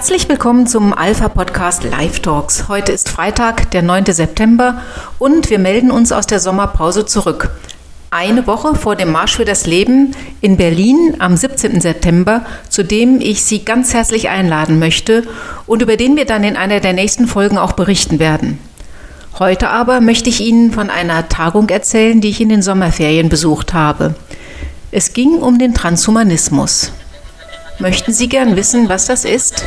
Herzlich willkommen zum Alpha Podcast Live Talks. Heute ist Freitag, der 9. September und wir melden uns aus der Sommerpause zurück. Eine Woche vor dem Marsch für das Leben in Berlin am 17. September, zu dem ich Sie ganz herzlich einladen möchte und über den wir dann in einer der nächsten Folgen auch berichten werden. Heute aber möchte ich Ihnen von einer Tagung erzählen, die ich in den Sommerferien besucht habe. Es ging um den Transhumanismus. Möchten Sie gern wissen, was das ist?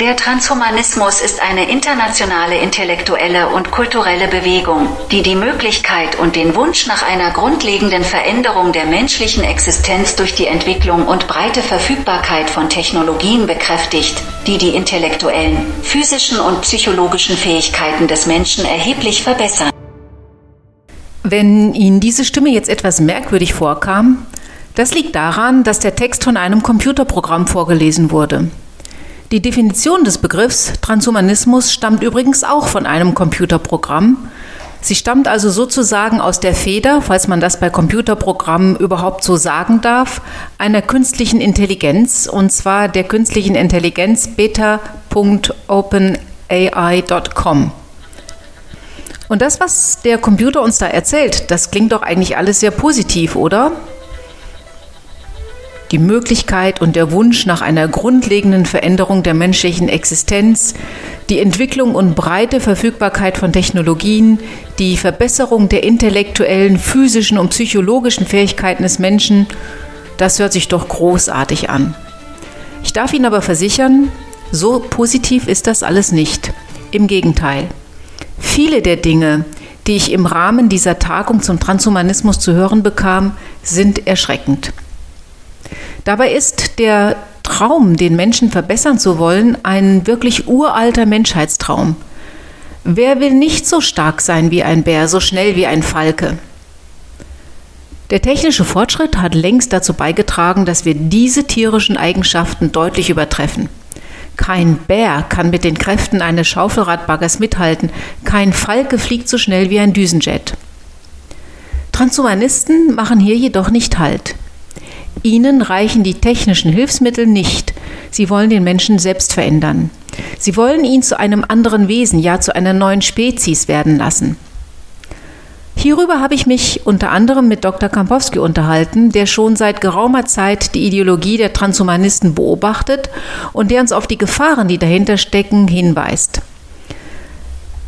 Der Transhumanismus ist eine internationale intellektuelle und kulturelle Bewegung, die die Möglichkeit und den Wunsch nach einer grundlegenden Veränderung der menschlichen Existenz durch die Entwicklung und breite Verfügbarkeit von Technologien bekräftigt, die die intellektuellen, physischen und psychologischen Fähigkeiten des Menschen erheblich verbessern. Wenn Ihnen diese Stimme jetzt etwas merkwürdig vorkam, das liegt daran, dass der Text von einem Computerprogramm vorgelesen wurde. Die Definition des Begriffs Transhumanismus stammt übrigens auch von einem Computerprogramm. Sie stammt also sozusagen aus der Feder, falls man das bei Computerprogrammen überhaupt so sagen darf, einer künstlichen Intelligenz, und zwar der künstlichen Intelligenz beta.openai.com. Und das, was der Computer uns da erzählt, das klingt doch eigentlich alles sehr positiv, oder? Die Möglichkeit und der Wunsch nach einer grundlegenden Veränderung der menschlichen Existenz, die Entwicklung und breite Verfügbarkeit von Technologien, die Verbesserung der intellektuellen, physischen und psychologischen Fähigkeiten des Menschen, das hört sich doch großartig an. Ich darf Ihnen aber versichern, so positiv ist das alles nicht. Im Gegenteil. Viele der Dinge, die ich im Rahmen dieser Tagung zum Transhumanismus zu hören bekam, sind erschreckend. Dabei ist der Traum, den Menschen verbessern zu wollen, ein wirklich uralter Menschheitstraum. Wer will nicht so stark sein wie ein Bär, so schnell wie ein Falke? Der technische Fortschritt hat längst dazu beigetragen, dass wir diese tierischen Eigenschaften deutlich übertreffen. Kein Bär kann mit den Kräften eines Schaufelradbaggers mithalten. Kein Falke fliegt so schnell wie ein Düsenjet. Transhumanisten machen hier jedoch nicht Halt. Ihnen reichen die technischen Hilfsmittel nicht. Sie wollen den Menschen selbst verändern. Sie wollen ihn zu einem anderen Wesen, ja zu einer neuen Spezies werden lassen. Hierüber habe ich mich unter anderem mit Dr. Kampowski unterhalten, der schon seit geraumer Zeit die Ideologie der Transhumanisten beobachtet und der uns auf die Gefahren, die dahinter stecken, hinweist.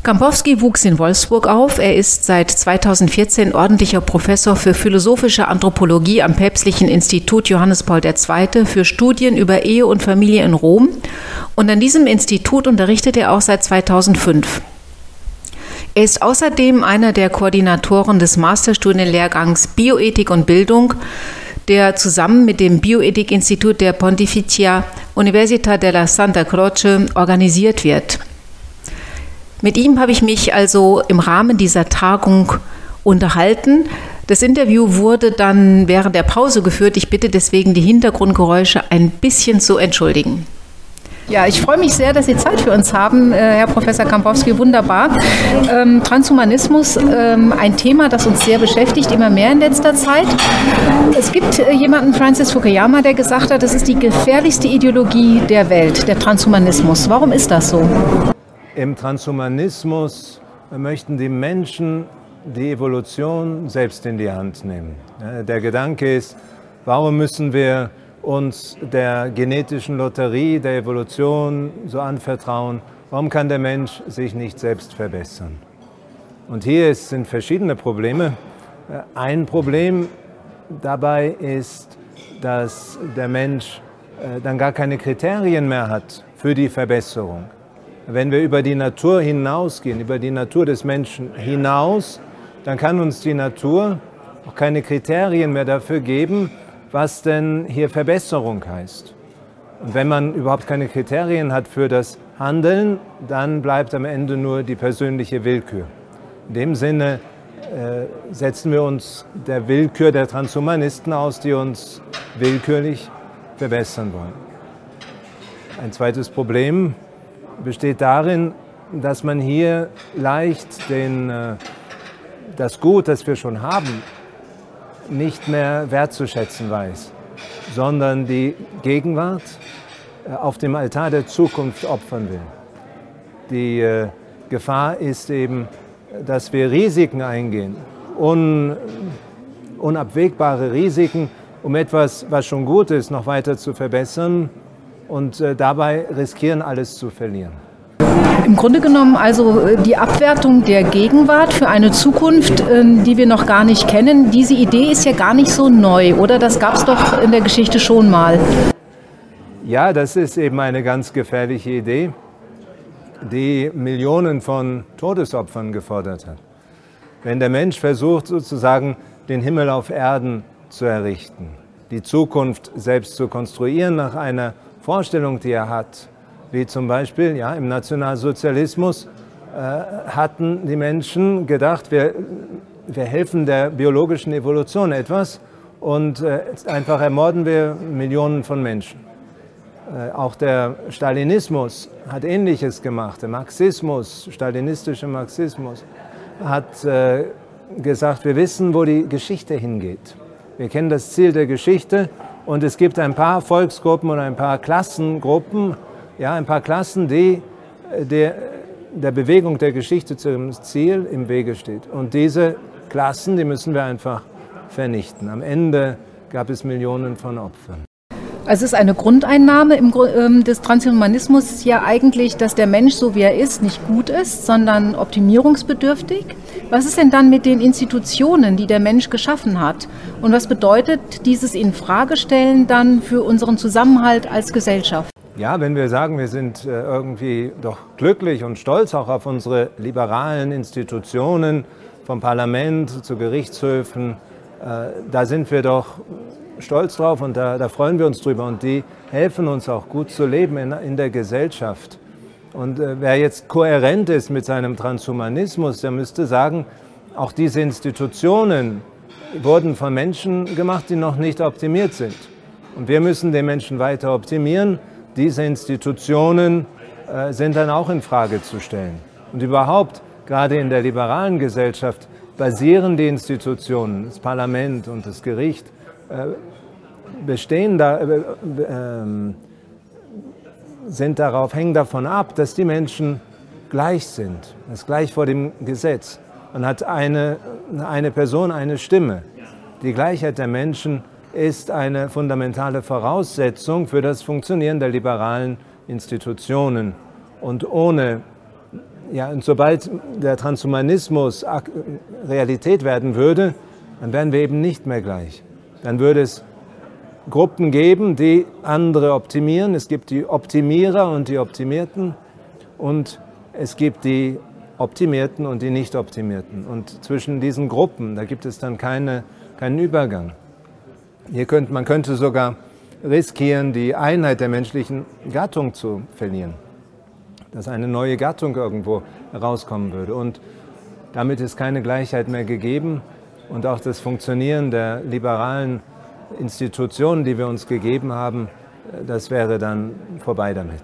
Kampowski wuchs in Wolfsburg auf. Er ist seit 2014 ordentlicher Professor für philosophische Anthropologie am Päpstlichen Institut Johannes Paul II. für Studien über Ehe und Familie in Rom. Und an diesem Institut unterrichtet er auch seit 2005. Er ist außerdem einer der Koordinatoren des Masterstudienlehrgangs Bioethik und Bildung, der zusammen mit dem Bioethik-Institut der Pontificia Università della Santa Croce organisiert wird. Mit ihm habe ich mich also im Rahmen dieser Tagung unterhalten. Das Interview wurde dann während der Pause geführt. Ich bitte deswegen, die Hintergrundgeräusche ein bisschen zu entschuldigen. Ja, ich freue mich sehr, dass Sie Zeit für uns haben, äh, Herr Professor Kampowski. Wunderbar. Ähm, Transhumanismus, ähm, ein Thema, das uns sehr beschäftigt, immer mehr in letzter Zeit. Es gibt äh, jemanden, Francis Fukuyama, der gesagt hat, das ist die gefährlichste Ideologie der Welt, der Transhumanismus. Warum ist das so? Im Transhumanismus möchten die Menschen die Evolution selbst in die Hand nehmen. Der Gedanke ist, warum müssen wir uns der genetischen Lotterie der Evolution so anvertrauen, warum kann der Mensch sich nicht selbst verbessern? Und hier sind verschiedene Probleme. Ein Problem dabei ist, dass der Mensch äh, dann gar keine Kriterien mehr hat für die Verbesserung. Wenn wir über die Natur hinausgehen, über die Natur des Menschen hinaus, dann kann uns die Natur auch keine Kriterien mehr dafür geben, was denn hier Verbesserung heißt. Und wenn man überhaupt keine Kriterien hat für das Handeln, dann bleibt am Ende nur die persönliche Willkür. In dem Sinne äh, setzen wir uns der Willkür der Transhumanisten aus, die uns willkürlich verbessern wollen. Ein zweites Problem besteht darin, dass man hier leicht den, äh, das Gut, das wir schon haben, nicht mehr wertzuschätzen weiß, sondern die Gegenwart äh, auf dem Altar der Zukunft opfern will. Die äh, Gefahr ist eben, dass wir Risiken eingehen, un, unabwegbare Risiken, um etwas, was schon gut ist, noch weiter zu verbessern und äh, dabei riskieren, alles zu verlieren. Im Grunde genommen also äh, die Abwertung der Gegenwart für eine Zukunft, ähm, die wir noch gar nicht kennen. Diese Idee ist ja gar nicht so neu, oder? Das gab es doch in der Geschichte schon mal. Ja, das ist eben eine ganz gefährliche Idee, die Millionen von Todesopfern gefordert hat. Wenn der Mensch versucht, sozusagen den Himmel auf Erden zu errichten, die Zukunft selbst zu konstruieren nach einer Vorstellung, die er hat, wie zum Beispiel ja, im Nationalsozialismus äh, hatten die Menschen gedacht, wir, wir helfen der biologischen Evolution etwas und äh, einfach ermorden wir Millionen von Menschen. Äh, auch der Stalinismus hat Ähnliches gemacht. Der Marxismus, stalinistische Marxismus, hat äh, gesagt, wir wissen, wo die Geschichte hingeht. Wir kennen das Ziel der Geschichte und es gibt ein paar Volksgruppen und ein paar Klassengruppen, ja, ein paar Klassen, die äh, der, der Bewegung der Geschichte zum Ziel im Wege steht. Und diese Klassen, die müssen wir einfach vernichten. Am Ende gab es Millionen von Opfern. Also es ist eine Grundeinnahme im, ähm, des Transhumanismus ja eigentlich, dass der Mensch, so wie er ist, nicht gut ist, sondern optimierungsbedürftig. Was ist denn dann mit den Institutionen, die der Mensch geschaffen hat? Und was bedeutet dieses Infragestellen dann für unseren Zusammenhalt als Gesellschaft? Ja, wenn wir sagen, wir sind äh, irgendwie doch glücklich und stolz auch auf unsere liberalen Institutionen, vom Parlament zu Gerichtshöfen, äh, da sind wir doch stolz drauf und da, da, freuen wir uns drüber. Und die helfen uns auch gut zu leben in, in der Gesellschaft. Und äh, wer jetzt kohärent ist mit seinem Transhumanismus, der müsste sagen, auch diese Institutionen wurden von Menschen gemacht, die noch nicht optimiert sind. Und wir müssen den Menschen weiter optimieren. Diese Institutionen äh, sind dann auch in Frage zu stellen. Und überhaupt, gerade in der liberalen Gesellschaft, basieren die Institutionen, das Parlament und das Gericht, äh, bestehen da, äh, äh, sind darauf, hängen davon ab, dass die Menschen gleich sind, das gleich vor dem Gesetz. Man hat eine, eine Person, eine Stimme. Die Gleichheit der Menschen ist eine fundamentale Voraussetzung für das Funktionieren der liberalen Institutionen. Und ohne, ja, und sobald der Transhumanismus Realität werden würde, dann wären wir eben nicht mehr gleich dann würde es Gruppen geben, die andere optimieren. Es gibt die Optimierer und die Optimierten und es gibt die Optimierten und die Nicht-Optimierten. Und zwischen diesen Gruppen, da gibt es dann keine, keinen Übergang. Hier könnte, man könnte sogar riskieren, die Einheit der menschlichen Gattung zu verlieren. Dass eine neue Gattung irgendwo herauskommen würde. Und damit ist keine Gleichheit mehr gegeben und auch das Funktionieren der liberalen Institutionen, die wir uns gegeben haben, das wäre dann vorbei damit.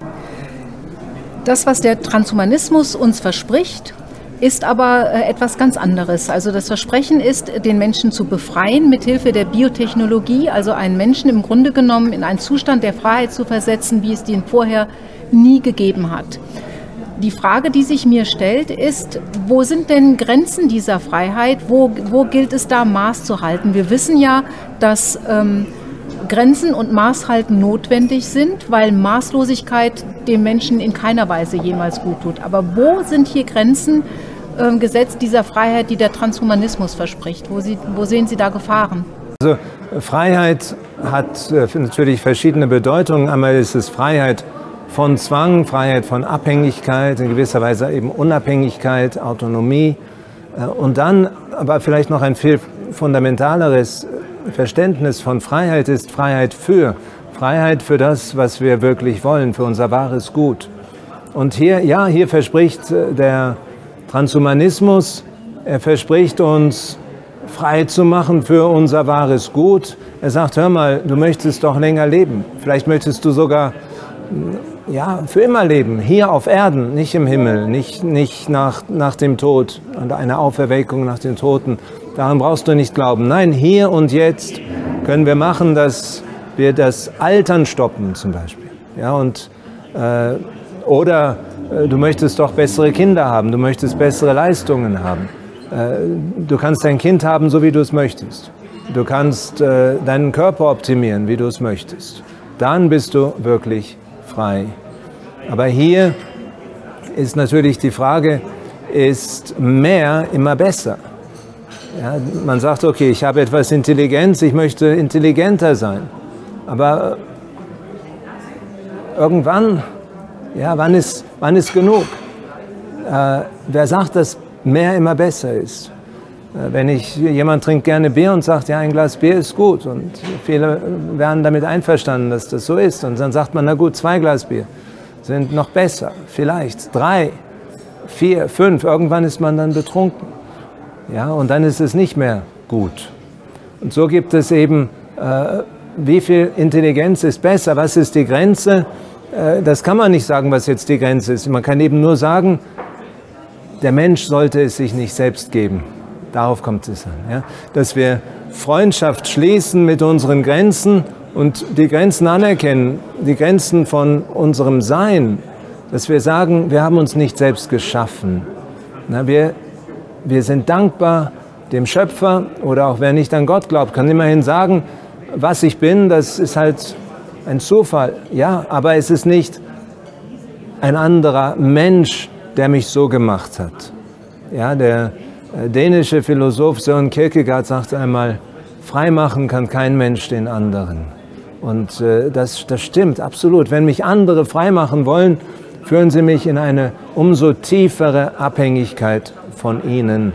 Das, was der Transhumanismus uns verspricht, ist aber äh, etwas ganz anderes. Also das Versprechen ist, den Menschen zu befreien mithilfe der Biotechnologie, also einen Menschen im Grunde genommen in einen Zustand der Freiheit zu versetzen, wie es den vorher nie gegeben hat. Die Frage, die sich mir stellt, ist, wo sind denn Grenzen dieser Freiheit? Wo, wo gilt es da Maß zu halten? Wir wissen ja, dass ähm, Grenzen und Maßhalten notwendig sind, weil Maßlosigkeit dem Menschen in keiner Weise jemals gut tut. Aber wo sind hier Grenzen äh, gesetzt dieser Freiheit, die der Transhumanismus verspricht? Wo, Sie, wo sehen Sie da Gefahren? Also Freiheit hat äh, natürlich verschiedene Bedeutungen. Einmal ist es Freiheit von Zwang, Freiheit von Abhängigkeit, in gewisser Weise eben Unabhängigkeit, Autonomie äh, und dann aber vielleicht noch ein viel fundamentaleres Verständnis von Freiheit ist Freiheit für. Freiheit für das, was wir wirklich wollen, für unser wahres Gut. Und hier, ja, hier verspricht äh, der Transhumanismus, er verspricht uns frei zu machen für unser wahres Gut. Er sagt, hör mal, du möchtest doch länger leben. Vielleicht möchtest du sogar ja, für immer leben, hier auf Erden, nicht im Himmel, nicht, nicht nach, nach dem Tod und einer Auferweckung nach den Toten. daran brauchst du nicht glauben. Nein, hier und jetzt können wir machen, dass wir das Altern stoppen zum Beispiel. Ja, und, äh, oder du möchtest doch bessere Kinder haben, du möchtest bessere Leistungen haben. Äh, du kannst dein Kind haben, so wie du es möchtest. Du kannst äh, deinen Körper optimieren, wie du es möchtest. Dann bist du wirklich frei. Aber hier ist natürlich die Frage, ist mehr immer besser? Ja, man sagt, okay, ich habe etwas Intelligenz, ich möchte intelligenter sein. Aber irgendwann, ja, wann ist, wann ist genug? Äh, wer sagt, dass mehr immer besser ist? Äh, wenn ich, jemand trinkt gerne Bier und sagt, ja, ein Glas Bier ist gut und viele werden damit einverstanden, dass das so ist und dann sagt man, na gut, zwei Glas Bier sind noch besser, vielleicht drei, vier, fünf, irgendwann ist man dann betrunken. Ja, und dann ist es nicht mehr gut. Und so gibt es eben, äh, wie viel Intelligenz ist besser, was ist die Grenze? Äh, das kann man nicht sagen, was jetzt die Grenze ist. Man kann eben nur sagen, der Mensch sollte es sich nicht selbst geben. Darauf kommt es an. Ja? Dass wir Freundschaft schließen mit unseren Grenzen und die Grenzen anerkennen, die Grenzen von unserem Sein, dass wir sagen, wir haben uns nicht selbst geschaffen. Na, wir, wir sind dankbar dem Schöpfer oder auch wer nicht an Gott glaubt, kann immerhin sagen, was ich bin, das ist halt ein Zufall. Ja, aber es ist nicht ein anderer Mensch, der mich so gemacht hat. Ja, der, äh, dänische Philosoph Søren Kierkegaard sagte einmal, freimachen kann kein Mensch den anderen. Und äh, das, das stimmt absolut. Wenn mich andere freimachen wollen, führen sie mich in eine umso tiefere Abhängigkeit von ihnen.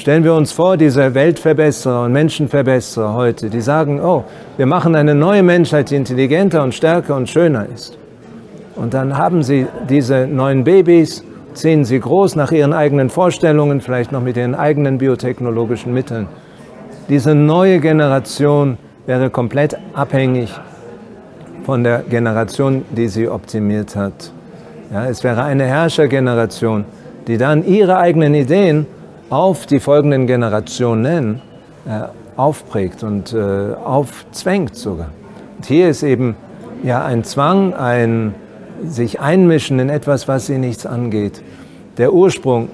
Stellen wir uns vor, diese Weltverbesserer und Menschenverbesserer heute, die sagen, oh, wir machen eine neue Menschheit, die intelligenter und stärker und schöner ist. Und dann haben sie diese neuen Babys ziehen sie groß nach ihren eigenen Vorstellungen, vielleicht noch mit ihren eigenen biotechnologischen Mitteln. Diese neue Generation wäre komplett abhängig von der Generation, die sie optimiert hat. Ja, es wäre eine Herrschergeneration, die dann ihre eigenen Ideen auf die folgenden Generationen äh, aufprägt und äh, aufzwängt sogar. Und hier ist eben ja ein Zwang, ein sich einmischen in etwas, was sie nichts angeht. Der Ursprung,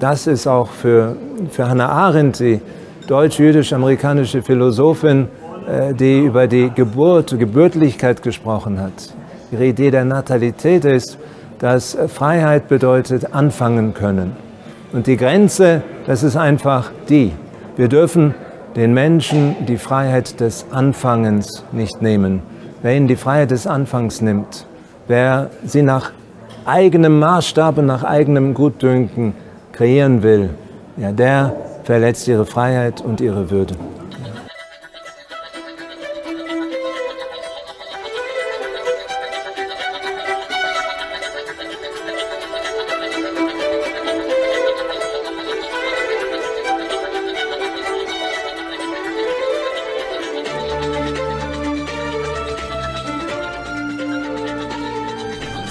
das ist auch für, für Hannah Arendt, die deutsch-jüdisch-amerikanische Philosophin, äh, die über die Geburt, Geburtlichkeit gesprochen hat. Ihre Idee der Natalität ist, dass Freiheit bedeutet anfangen können. Und die Grenze, das ist einfach die. Wir dürfen den Menschen die Freiheit des Anfangens nicht nehmen. Wer ihnen die Freiheit des Anfangs nimmt, Wer sie nach eigenem Maßstab und nach eigenem Gutdünken kreieren will, ja, der verletzt ihre Freiheit und ihre Würde.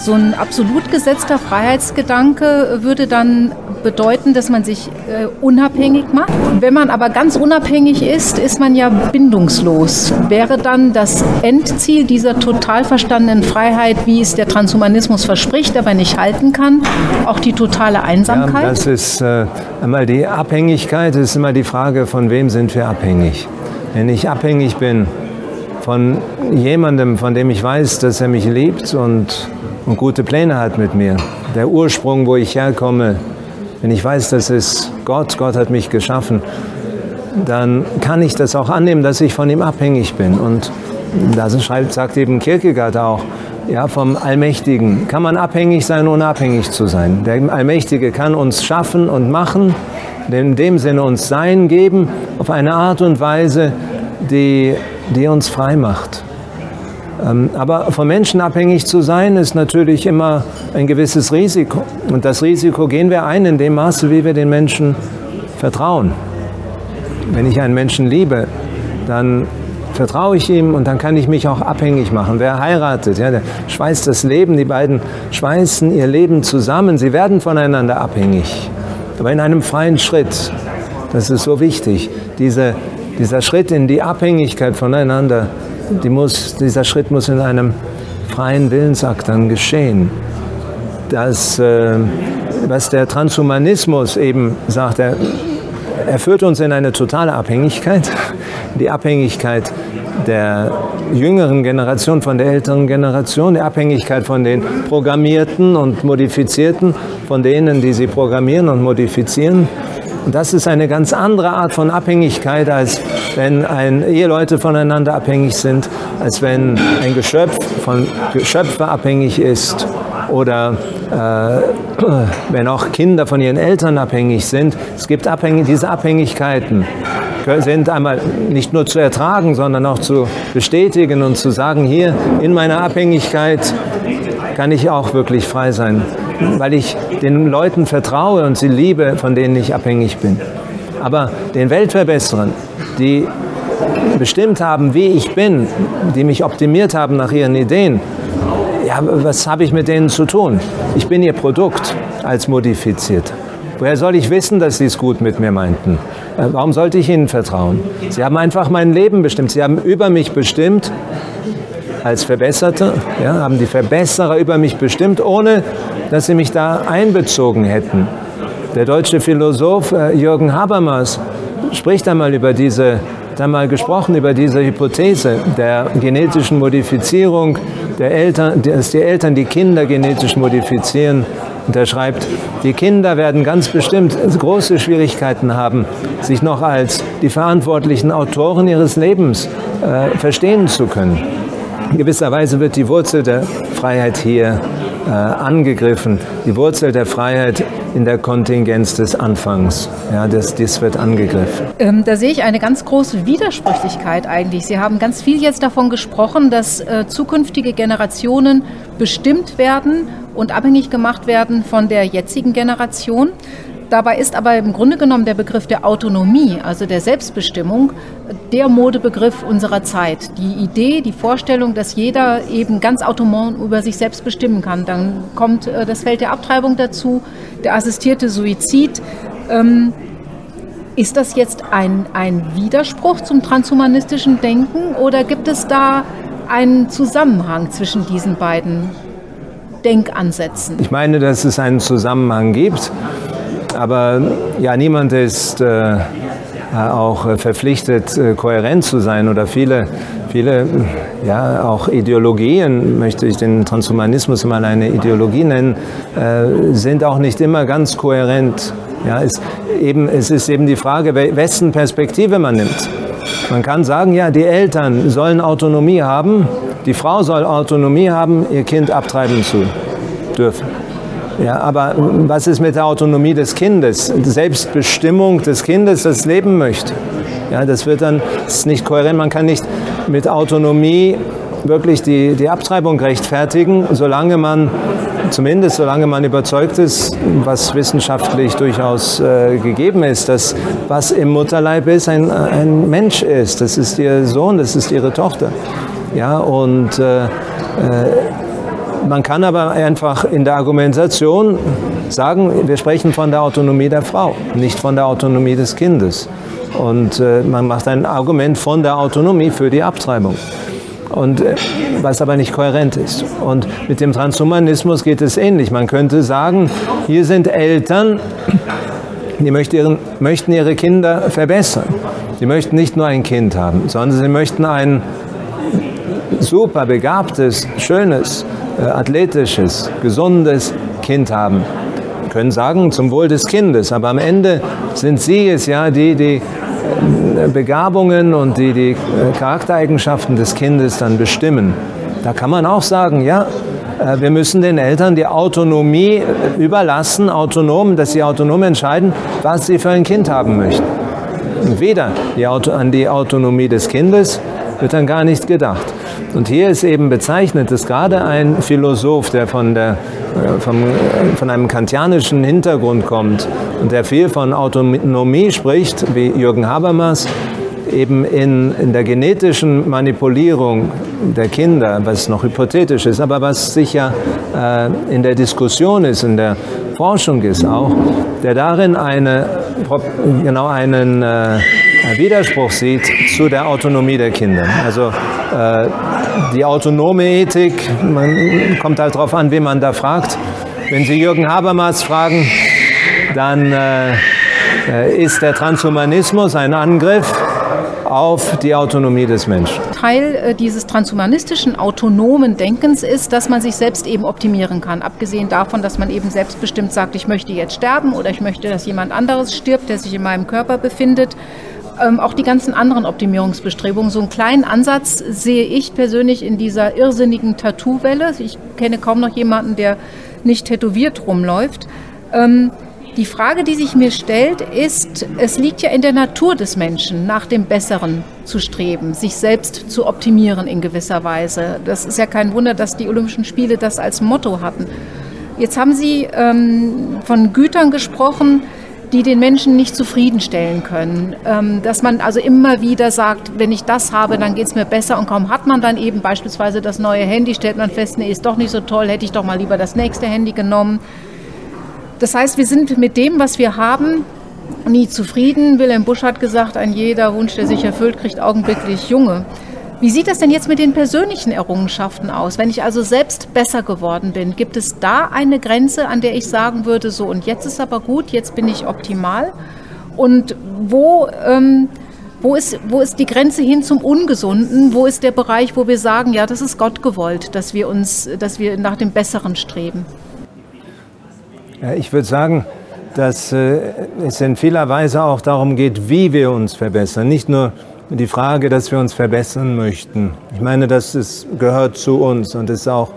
So ein absolut gesetzter Freiheitsgedanke würde dann bedeuten, dass man sich äh, unabhängig macht. Wenn man aber ganz unabhängig ist, ist man ja bindungslos. Wäre dann das Endziel dieser total verstandenen Freiheit, wie es der Transhumanismus verspricht, aber nicht halten kann, auch die totale Einsamkeit? Ja, das ist äh, einmal die Abhängigkeit, ist immer die Frage, von wem sind wir abhängig. Wenn ich abhängig bin von jemandem, von dem ich weiß, dass er mich liebt und und gute Pläne hat mit mir. Der Ursprung, wo ich herkomme, wenn ich weiß, das ist Gott, Gott hat mich geschaffen, dann kann ich das auch annehmen, dass ich von ihm abhängig bin. Und das schreibt, sagt eben Kierkegaard auch, ja, vom Allmächtigen kann man abhängig sein, ohne abhängig zu sein. Der Allmächtige kann uns schaffen und machen, in dem Sinne uns Sein geben, auf eine Art und Weise, die, die uns frei macht. Ähm, aber von Menschen abhängig zu sein, ist natürlich immer ein gewisses Risiko. Und das Risiko gehen wir ein in dem Maße, wie wir den Menschen vertrauen. Wenn ich einen Menschen liebe, dann vertraue ich ihm und dann kann ich mich auch abhängig machen. Wer heiratet, ja, der schweißt das Leben, die beiden schweißen ihr Leben zusammen, sie werden voneinander abhängig. Aber in einem freien Schritt. Das ist so wichtig. Diese, dieser Schritt in die Abhängigkeit voneinander, die muss, dieser Schritt muss in einem freien Willensakt dann geschehen. Das, äh, was der Transhumanismus eben sagt, er, er führt uns in eine totale Abhängigkeit, die Abhängigkeit der jüngeren Generation von der älteren Generation, die Abhängigkeit von den Programmierten und Modifizierten, von denen, die sie programmieren und modifizieren. Und das ist eine ganz andere Art von Abhängigkeit, als wenn ein Eheleute voneinander abhängig sind, als wenn ein Geschöpf von Geschöpfe abhängig ist oder äh, wenn auch Kinder von ihren Eltern abhängig sind. Es gibt abhängig, diese Abhängigkeiten sind einmal nicht nur zu ertragen, sondern auch zu bestätigen und zu sagen, hier in meiner Abhängigkeit kann ich auch wirklich frei sein, weil ich den Leuten vertraue und sie liebe, von denen ich abhängig bin. Aber den Weltverbesserern, die bestimmt haben, wie ich bin, die mich optimiert haben nach ihren Ideen, ja, was habe ich mit denen zu tun? Ich bin ihr Produkt als modifiziert. Woher soll ich wissen, dass sie es gut mit mir meinten? Äh, warum sollte ich ihnen vertrauen? Sie haben einfach mein Leben bestimmt. Sie haben über mich bestimmt als Verbesserter, ja, haben die Verbesserer über mich bestimmt, ohne dass sie mich da einbezogen hätten. Der deutsche Philosoph äh, Jürgen Habermas spricht einmal über diese, einmal gesprochen über diese Hypothese der genetischen Modifizierung der Eltern, dass die Eltern die Kinder genetisch modifizieren. Und er schreibt, die Kinder werden ganz bestimmt große Schwierigkeiten haben, sich noch als die verantwortlichen Autoren ihres Lebens äh, verstehen zu können. In gewisser Weise wird die Wurzel der Freiheit hier äh, angegriffen, die Wurzel der Freiheit in der Kontingenz des Anfangs. Ja, das, das wird angegriffen. Ähm, da sehe ich eine ganz große Widersprüchlichkeit eigentlich. Sie haben ganz viel jetzt davon gesprochen, dass äh, zukünftige Generationen bestimmt werden und abhängig gemacht werden von der jetzigen Generation. Dabei ist aber im Grunde genommen der Begriff der Autonomie, also der Selbstbestimmung, der Modebegriff unserer Zeit. Die Idee, die Vorstellung, dass jeder eben ganz autonom über sich selbst bestimmen kann. Dann kommt äh, das Feld der Abtreibung dazu, der assistierte Suizid. Ähm, ist das jetzt ein, ein Widerspruch zum transhumanistischen Denken oder gibt es da einen Zusammenhang zwischen diesen beiden Denkansätzen? Ich meine, dass es einen Zusammenhang gibt. Aber ja, niemand ist äh, auch verpflichtet, äh, kohärent zu sein oder viele, viele ja, auch Ideologien, möchte ich den Transhumanismus mal eine Ideologie nennen, äh, sind auch nicht immer ganz kohärent. Ja, es, eben, es ist eben die Frage, wessen Perspektive man nimmt. Man kann sagen, ja, die Eltern sollen Autonomie haben, die Frau soll Autonomie haben, ihr Kind abtreiben zu dürfen. Ja, aber was ist mit der Autonomie des Kindes? Selbstbestimmung des Kindes, das leben möchte. Ja, das wird dann das ist nicht kohärent. Man kann nicht mit Autonomie wirklich die, die Abtreibung rechtfertigen, solange man, zumindest solange man überzeugt ist, was wissenschaftlich durchaus äh, gegeben ist, dass was im Mutterleib ist, ein, ein Mensch ist. Das ist ihr Sohn, das ist ihre Tochter. Ja, und äh, äh, man kann aber einfach in der Argumentation sagen, wir sprechen von der Autonomie der Frau, nicht von der Autonomie des Kindes. Und äh, man macht ein Argument von der Autonomie für die Abtreibung. Und äh, was aber nicht kohärent ist. Und mit dem Transhumanismus geht es ähnlich. Man könnte sagen, hier sind Eltern, die möchten, ihre Kinder verbessern. Sie möchten nicht nur ein Kind haben, sondern sie möchten ein super begabtes, schönes, athletisches, gesundes Kind haben. Wir können sagen, zum Wohl des Kindes, aber am Ende sind Sie es ja, die die äh, Begabungen und die die äh, Charaktereigenschaften des Kindes dann bestimmen. Da kann man auch sagen, ja, wir müssen den Eltern die Autonomie überlassen, autonom, dass sie autonom entscheiden, was sie für ein Kind haben möchten. Weder die an die Autonomie des Kindes wird dann gar nicht gedacht. Und hier ist eben bezeichnet, dass gerade ein Philosoph, der von, der, äh, vom, äh, von einem kantianischen Hintergrund kommt und der viel von Autonomie spricht, wie Jürgen Habermas, eben in, in der genetischen Manipulierung der Kinder, was noch hypothetisch ist, aber was sicher äh, in der Diskussion ist, in der Forschung ist auch, der darin eine genau einen äh, Widerspruch sieht zu der Autonomie der Kinder. Also äh, die autonome Ethik, man kommt halt darauf an, wen man da fragt. Wenn Sie Jürgen Habermas fragen, dann äh, äh ist der Transhumanismus ein Angriff auf die Autonomie des Menschen. Teil äh, dieses transhumanistischen autonomen Denkens ist, dass man sich selbst eben optimieren kann. Abgesehen davon, dass man eben selbstbestimmt sagt, ich möchte jetzt sterben oder ich möchte, dass jemand anderes stirbt, der sich in meinem Körper befindet. Ähm, auch die ganzen anderen Optimierungsbestrebungen. So einen kleinen Ansatz sehe ich persönlich in dieser irrsinnigen Tattoo-Welle. Ich kenne kaum noch jemanden, der nicht tätowiert rumläuft. Ähm, die Frage, die sich mir stellt, ist, es liegt ja in der Natur des Menschen, nach dem Besseren zu streben, sich selbst zu optimieren in gewisser Weise. Das ist ja kein Wunder, dass die Olympischen Spiele das als Motto hatten. Jetzt haben Sie ähm, von Gütern gesprochen, die den Menschen nicht zufriedenstellen können. Ähm, dass man also immer wieder sagt, wenn ich das habe, dann geht es mir besser und kaum hat man dann eben beispielsweise das neue Handy, stellt man fest, nee, ist doch nicht so toll, hätte ich doch mal lieber das nächste Handy genommen. Das heißt, wir sind mit dem, was wir haben, nie zufrieden. Wilhelm Busch hat gesagt, ein jeder Wunsch, der sich erfüllt, kriegt augenblicklich Junge. Wie sieht das denn jetzt mit den persönlichen Errungenschaften aus? Wenn ich also selbst besser geworden bin, gibt es da eine Grenze, an der ich sagen würde, so und jetzt ist aber gut, jetzt bin ich optimal? Und wo, ähm, wo, ist, wo ist die Grenze hin zum Ungesunden? Wo ist der Bereich, wo wir sagen, ja, das ist Gott gewollt, dass wir uns, dass wir nach dem Besseren streben? Ja, ich würde sagen, dass äh, es in vieler Weise auch darum geht, wie wir uns verbessern. Nicht nur die Frage, dass wir uns verbessern möchten. Ich meine, das ist, gehört zu uns und ist auch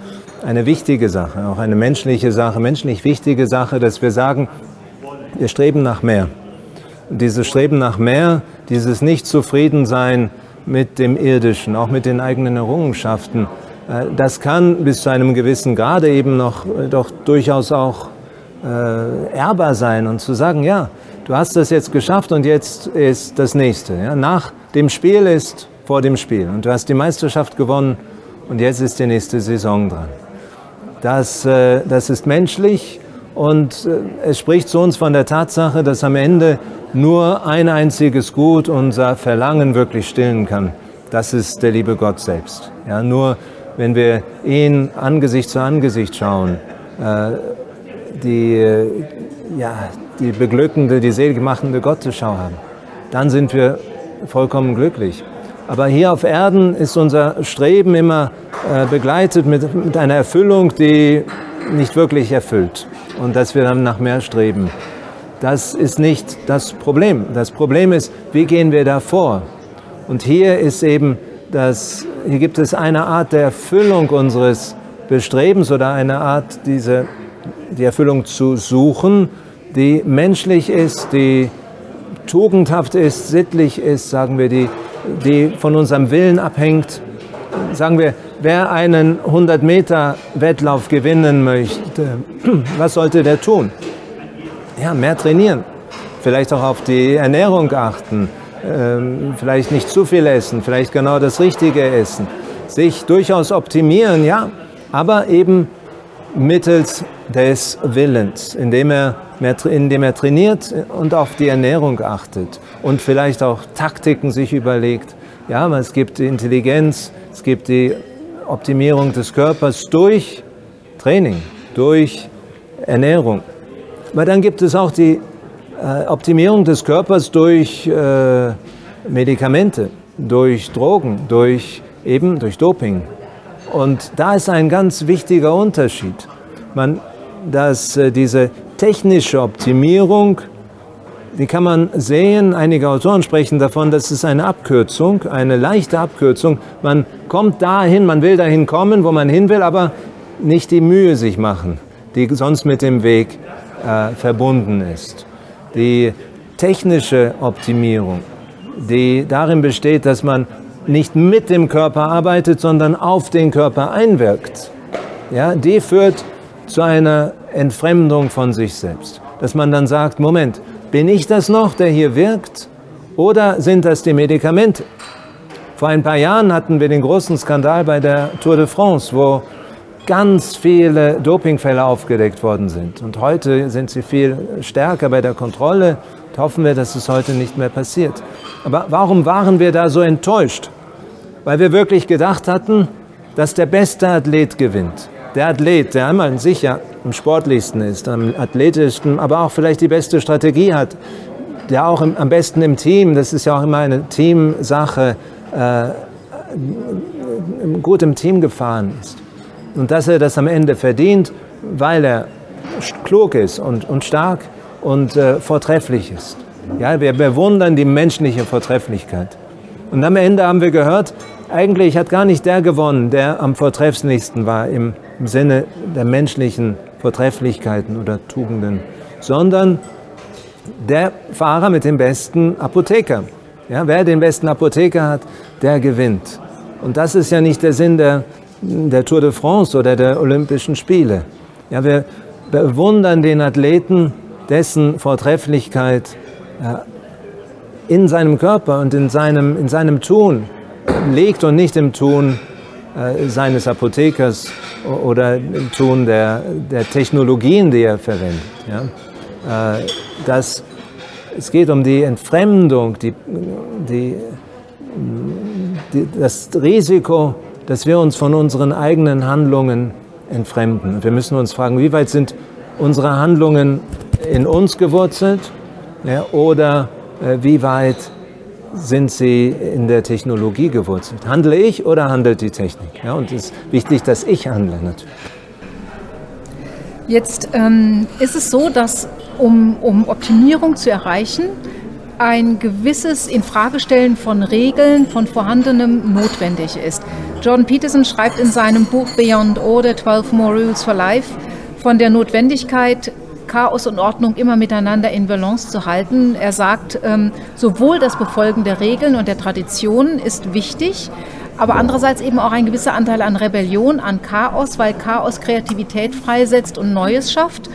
eine wichtige Sache, auch eine menschliche Sache, menschlich wichtige Sache, dass wir sagen, wir streben nach mehr. Dieses Streben nach mehr, dieses Nicht-Zufriedensein mit dem Irdischen, auch mit den eigenen Errungenschaften, äh, das kann bis zu einem gewissen Grade eben noch äh, doch durchaus auch äh, ehrbar sein und zu sagen, ja, du hast das jetzt geschafft und jetzt ist das nächste. Ja? Nach dem Spiel ist vor dem Spiel und du hast die Meisterschaft gewonnen und jetzt ist die nächste Saison dran. Das, äh, das ist menschlich und äh, es spricht zu uns von der Tatsache, dass am Ende nur ein einziges Gut unser Verlangen wirklich stillen kann. Das ist der liebe Gott selbst. Ja, nur wenn wir ihn Angesicht zu Angesicht schauen, äh, die, ja, die beglückende, die seligmachende Gottesschau haben, dann sind wir vollkommen glücklich. Aber hier auf Erden ist unser Streben immer äh, begleitet mit, mit einer Erfüllung, die nicht wirklich erfüllt und dass wir dann nach mehr streben. Das ist nicht das Problem. Das Problem ist, wie gehen wir da vor? Und hier ist eben das, hier gibt es eine Art der Erfüllung unseres Bestrebens oder eine Art, diese die Erfüllung zu suchen, die menschlich ist, die tugendhaft ist, sittlich ist, sagen wir, die, die von unserem Willen abhängt. Sagen wir, wer einen 100 Meter Wettlauf gewinnen möchte, was sollte der tun? Ja, mehr trainieren, vielleicht auch auf die Ernährung achten, ähm, vielleicht nicht zu viel essen, vielleicht genau das Richtige essen, sich durchaus optimieren, ja, aber eben mittels des Willens, indem er, indem er trainiert und auf die Ernährung achtet und vielleicht auch Taktiken sich überlegt. Ja, es gibt die Intelligenz, es gibt die Optimierung des Körpers durch Training, durch Ernährung. Aber dann gibt es auch die äh, Optimierung des Körpers durch äh, Medikamente, durch Drogen, durch eben durch Doping. Und da ist ein ganz wichtiger Unterschied. Man, dass äh, diese technische Optimierung, die kann man sehen, einige Autoren sprechen davon, das ist eine Abkürzung, eine leichte Abkürzung. Man kommt dahin, man will dahin kommen, wo man hin will, aber nicht die Mühe sich machen, die sonst mit dem Weg äh, verbunden ist. Die technische Optimierung, die darin besteht, dass man nicht mit dem Körper arbeitet, sondern auf den Körper einwirkt, ja, die führt zu einer Entfremdung von sich selbst. Dass man dann sagt, Moment, bin ich das noch, der hier wirkt? Oder sind das die Medikamente? Vor ein paar Jahren hatten wir den großen Skandal bei der Tour de France, wo ganz viele Dopingfälle aufgedeckt worden sind. Und heute sind sie viel stärker bei der Kontrolle Hoffen wir, dass es heute nicht mehr passiert. Aber warum waren wir da so enttäuscht? Weil wir wirklich gedacht hatten, dass der beste Athlet gewinnt. Der Athlet, der einmal sicher am sportlichsten ist, am athletischsten, aber auch vielleicht die beste Strategie hat, der auch am besten im Team, das ist ja auch immer eine Teamsache, äh, gut im Team gefahren ist. Und dass er das am Ende verdient, weil er klug ist und, und stark und äh, vortrefflich ist. Ja, wir bewundern die menschliche Vortrefflichkeit. Und am Ende haben wir gehört, eigentlich hat gar nicht der gewonnen, der am vortrefflichsten war im, im Sinne der menschlichen Vortrefflichkeiten oder Tugenden, sondern der Fahrer mit dem besten Apotheker. Ja, wer den besten Apotheker hat, der gewinnt. Und das ist ja nicht der Sinn der, der Tour de France oder der Olympischen Spiele. Ja, wir bewundern den Athleten, dessen Vortrefflichkeit in seinem Körper und in seinem, in seinem Tun liegt und nicht im Tun äh, seines Apothekers oder im Tun der, der Technologien, die er verwendet. Ja? Äh, das, es geht um die Entfremdung, die, die, die, das Risiko, dass wir uns von unseren eigenen Handlungen entfremden. Wir müssen uns fragen, wie weit sind unsere Handlungen in uns gewurzelt ja, oder äh, wie weit sind sie in der Technologie gewurzelt. Handle ich oder handelt die Technik? Ja, und es ist wichtig, dass ich handle natürlich. Jetzt ähm, ist es so, dass um, um Optimierung zu erreichen, ein gewisses Infragestellen von Regeln, von Vorhandenem notwendig ist. Jordan Peterson schreibt in seinem Buch Beyond Order 12 More Rules for Life von der Notwendigkeit, Chaos und Ordnung immer miteinander in Balance zu halten. Er sagt, ähm, sowohl das Befolgen der Regeln und der Traditionen ist wichtig, aber andererseits eben auch ein gewisser Anteil an Rebellion, an Chaos, weil Chaos Kreativität freisetzt und Neues schafft.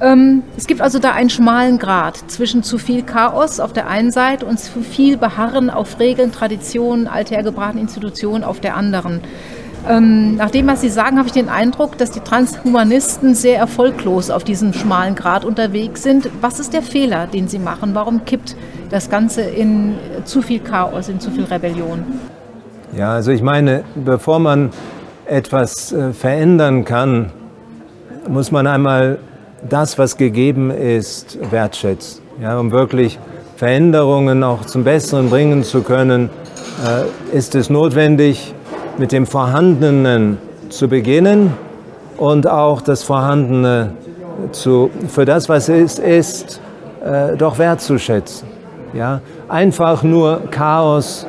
Ähm, es gibt also da einen schmalen Grad zwischen zu viel Chaos auf der einen Seite und zu viel Beharren auf Regeln, Traditionen, althergebrachten Institutionen auf der anderen. Ähm, nach dem, was Sie sagen, habe ich den Eindruck, dass die Transhumanisten sehr erfolglos auf diesem schmalen Grad unterwegs sind. Was ist der Fehler, den Sie machen? Warum kippt das Ganze in zu viel Chaos, in zu viel Rebellion? Ja, also ich meine, bevor man etwas äh, verändern kann, muss man einmal das, was gegeben ist, wertschätzen. Ja, um wirklich Veränderungen auch zum Besseren bringen zu können, äh, ist es notwendig, mit dem Vorhandenen zu beginnen und auch das Vorhandene zu, für das, was es ist, äh, doch wertzuschätzen. Ja? Einfach nur Chaos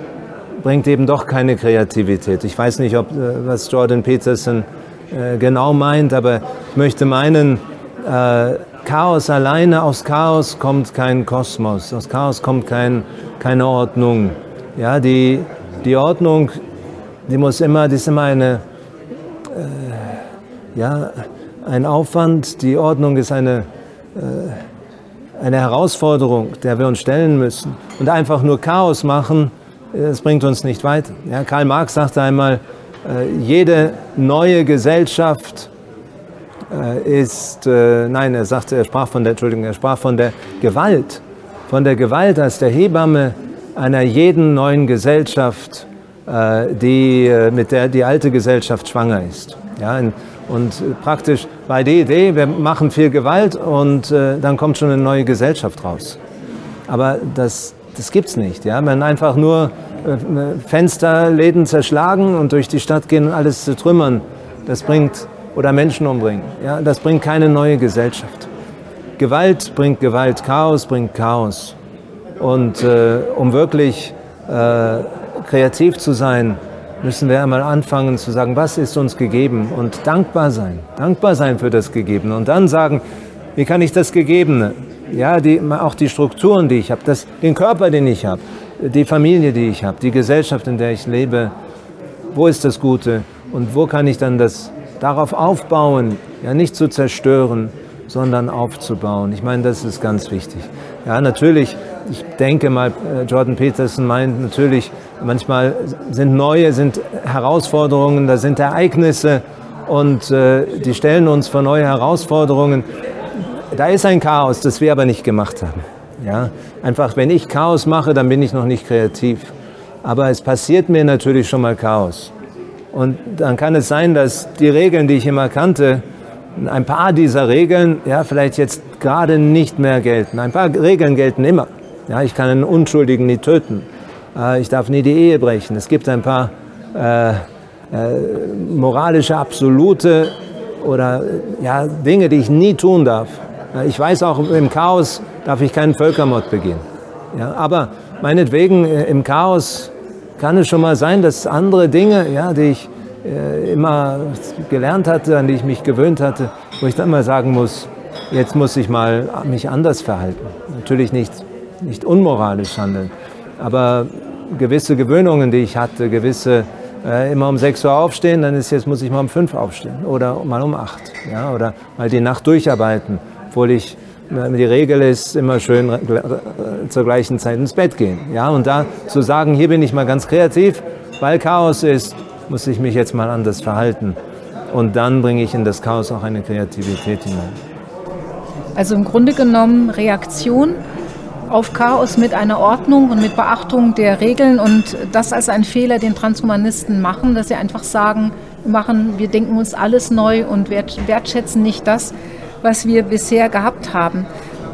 bringt eben doch keine Kreativität. Ich weiß nicht, ob, äh, was Jordan Peterson äh, genau meint, aber ich möchte meinen, äh, Chaos alleine, aus Chaos kommt kein Kosmos, aus Chaos kommt kein, keine Ordnung. Ja, die, die Ordnung die muss immer, die ist immer eine, äh, ja, ein Aufwand. Die Ordnung ist eine, äh, eine Herausforderung, der wir uns stellen müssen. Und einfach nur Chaos machen, das bringt uns nicht weiter. Ja, Karl Marx sagte einmal, äh, jede neue Gesellschaft äh, ist, äh, nein, er sagte, er sprach von der, Entschuldigung, er sprach von der Gewalt, von der Gewalt als der Hebamme einer jeden neuen Gesellschaft die, äh, mit der die alte Gesellschaft schwanger ist. Ja, und praktisch bei der Idee, wir machen viel Gewalt und äh, dann kommt schon eine neue Gesellschaft raus. Aber das, das gibt es nicht. Ja? Man einfach nur äh, Fensterläden zerschlagen und durch die Stadt gehen und alles zertrümmern, das bringt, oder Menschen umbringen, ja? das bringt keine neue Gesellschaft. Gewalt bringt Gewalt, Chaos bringt Chaos. Und äh, um wirklich äh, kreativ zu sein, müssen wir einmal anfangen zu sagen, was ist uns gegeben und dankbar sein. Dankbar sein für das Gegebene und dann sagen, wie kann ich das Gegebene, ja, die, auch die Strukturen, die ich habe, den Körper, den ich habe, die Familie, die ich habe, die Gesellschaft, in der ich lebe, wo ist das Gute und wo kann ich dann das darauf aufbauen, ja, nicht zu zerstören, sondern aufzubauen. Ich meine, das ist ganz wichtig. Ja, natürlich, ich denke mal, äh, Jordan Peterson meint natürlich, manchmal sind neue, sind Herausforderungen, da sind Ereignisse und äh, die stellen uns vor neue Herausforderungen. Da ist ein Chaos, das wir aber nicht gemacht haben. Ja? Einfach, wenn ich Chaos mache, dann bin ich noch nicht kreativ. Aber es passiert mir natürlich schon mal Chaos. Und dann kann es sein, dass die Regeln, die ich immer kannte, ein paar dieser Regeln ja, vielleicht jetzt gerade nicht mehr gelten. Ein paar Regeln gelten immer. Ja, ich kann einen Unschuldigen nie töten. Äh, ich darf nie die Ehe brechen. Es gibt ein paar äh, äh, moralische Absolute oder ja, Dinge, die ich nie tun darf. Ich weiß auch, im Chaos darf ich keinen Völkermord begehen. Ja, aber meinetwegen äh, im Chaos kann es schon mal sein, dass andere Dinge, ja, die ich äh, immer gelernt hatte, an die ich mich gewöhnt hatte, wo ich dann mal sagen muss, jetzt muss ich mal mich anders verhalten. Natürlich nicht, nicht unmoralisch handeln, aber gewisse Gewöhnungen, die ich hatte, gewisse äh, immer um 6 Uhr aufstehen, dann ist jetzt muss ich mal um 5 aufstehen oder mal um 8 ja, oder mal die Nacht durcharbeiten, obwohl ich die Regel ist immer schön zur gleichen Zeit ins Bett gehen. Ja, und da zu sagen, hier bin ich mal ganz kreativ, weil Chaos ist, muss ich mich jetzt mal anders verhalten. Und dann bringe ich in das Chaos auch eine Kreativität hinein. Also im Grunde genommen Reaktion auf Chaos mit einer Ordnung und mit Beachtung der Regeln und das als ein Fehler, den Transhumanisten machen, dass sie einfach sagen, machen, wir denken uns alles neu und wertschätzen nicht das, was wir bisher gehabt haben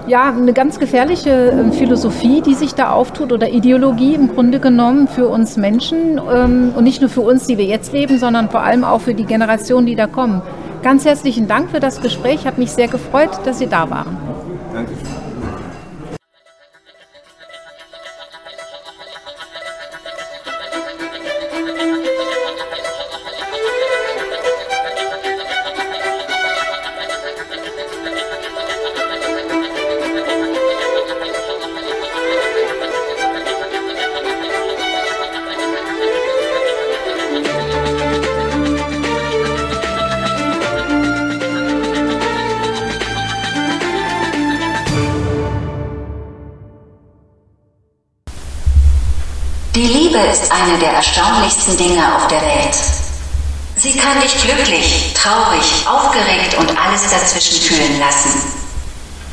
ja, eine ganz gefährliche ähm, Philosophie, die sich da auftut oder Ideologie im Grunde genommen für uns Menschen ähm, und nicht nur für uns, die wir jetzt leben, sondern vor allem auch für die Generationen, die da kommen. Ganz herzlichen Dank für das Gespräch. Ich habe mich sehr gefreut, dass Sie da waren. Danke. Erstaunlichsten Dinge auf der Welt. Sie kann dich glücklich, traurig, aufgeregt und alles dazwischen fühlen lassen.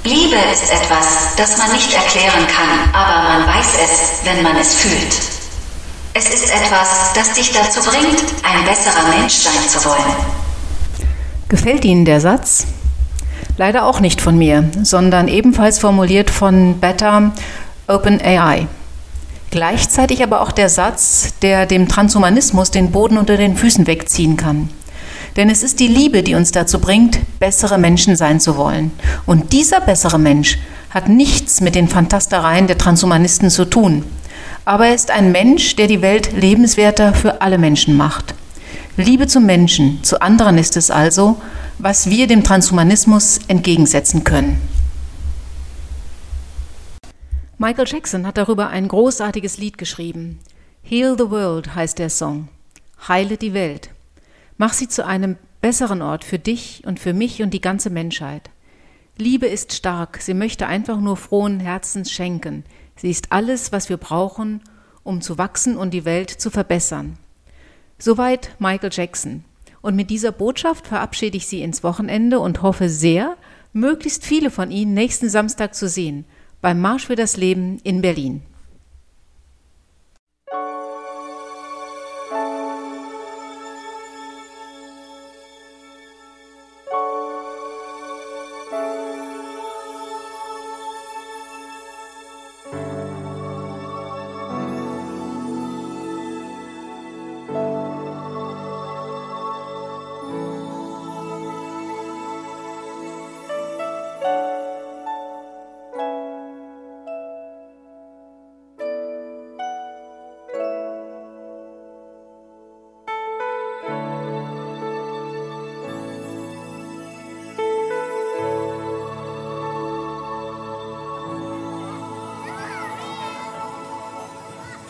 Liebe ist etwas, das man nicht erklären kann, aber man weiß es, wenn man es fühlt. Es ist etwas, das dich dazu bringt, ein besserer Mensch sein zu wollen. Gefällt Ihnen der Satz? Leider auch nicht von mir, sondern ebenfalls formuliert von Better OpenAI. Gleichzeitig aber auch der Satz, der dem Transhumanismus den Boden unter den Füßen wegziehen kann. Denn es ist die Liebe, die uns dazu bringt, bessere Menschen sein zu wollen. Und dieser bessere Mensch hat nichts mit den Fantastereien der Transhumanisten zu tun. Aber er ist ein Mensch, der die Welt lebenswerter für alle Menschen macht. Liebe zum Menschen, zu anderen ist es also, was wir dem Transhumanismus entgegensetzen können. Michael Jackson hat darüber ein großartiges Lied geschrieben. Heal the World heißt der Song. Heile die Welt. Mach sie zu einem besseren Ort für dich und für mich und die ganze Menschheit. Liebe ist stark, sie möchte einfach nur frohen Herzens schenken. Sie ist alles, was wir brauchen, um zu wachsen und die Welt zu verbessern. Soweit Michael Jackson. Und mit dieser Botschaft verabschiede ich Sie ins Wochenende und hoffe sehr, möglichst viele von Ihnen nächsten Samstag zu sehen – beim Marsch für das Leben in Berlin.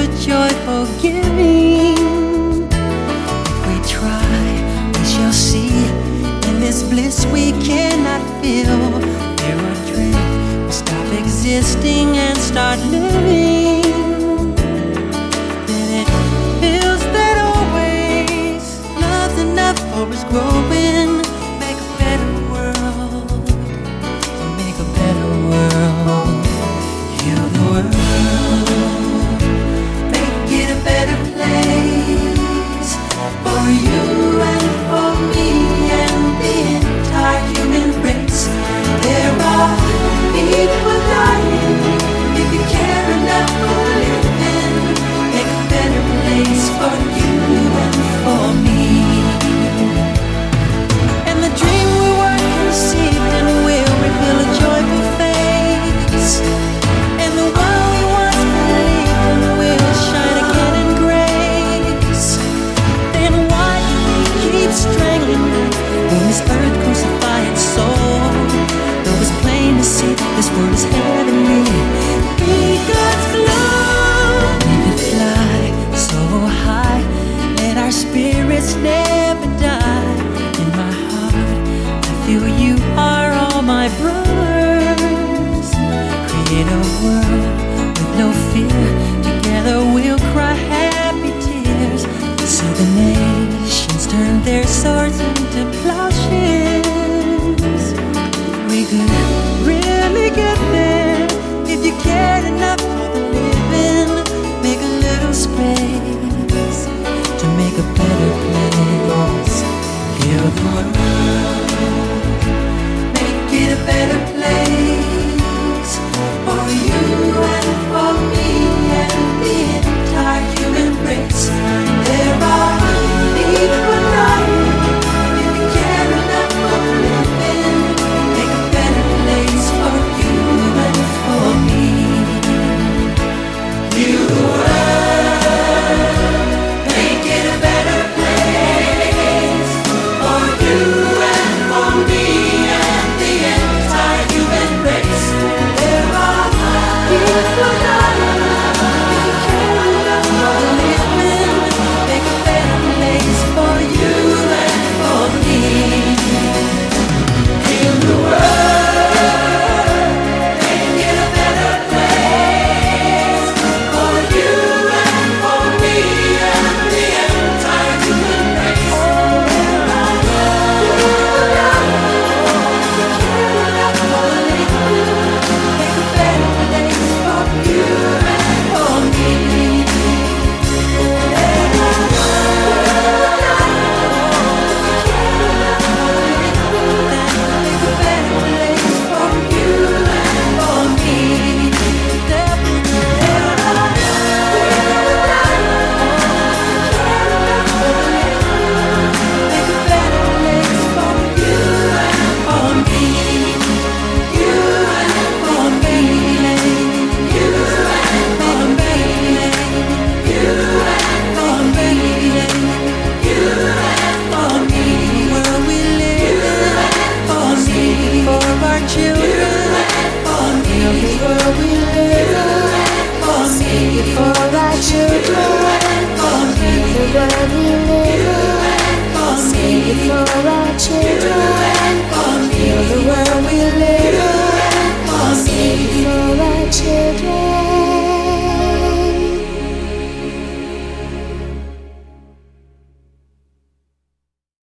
for joyful giving. If we try, we shall see. In this bliss we cannot feel. Fear or dread, we stop existing and start living. Then it feels that always love's enough for us growing. swords into plowshares. We could really get there if you cared enough for the living. Make a little space to make a better place here upon earth. Make it a better place.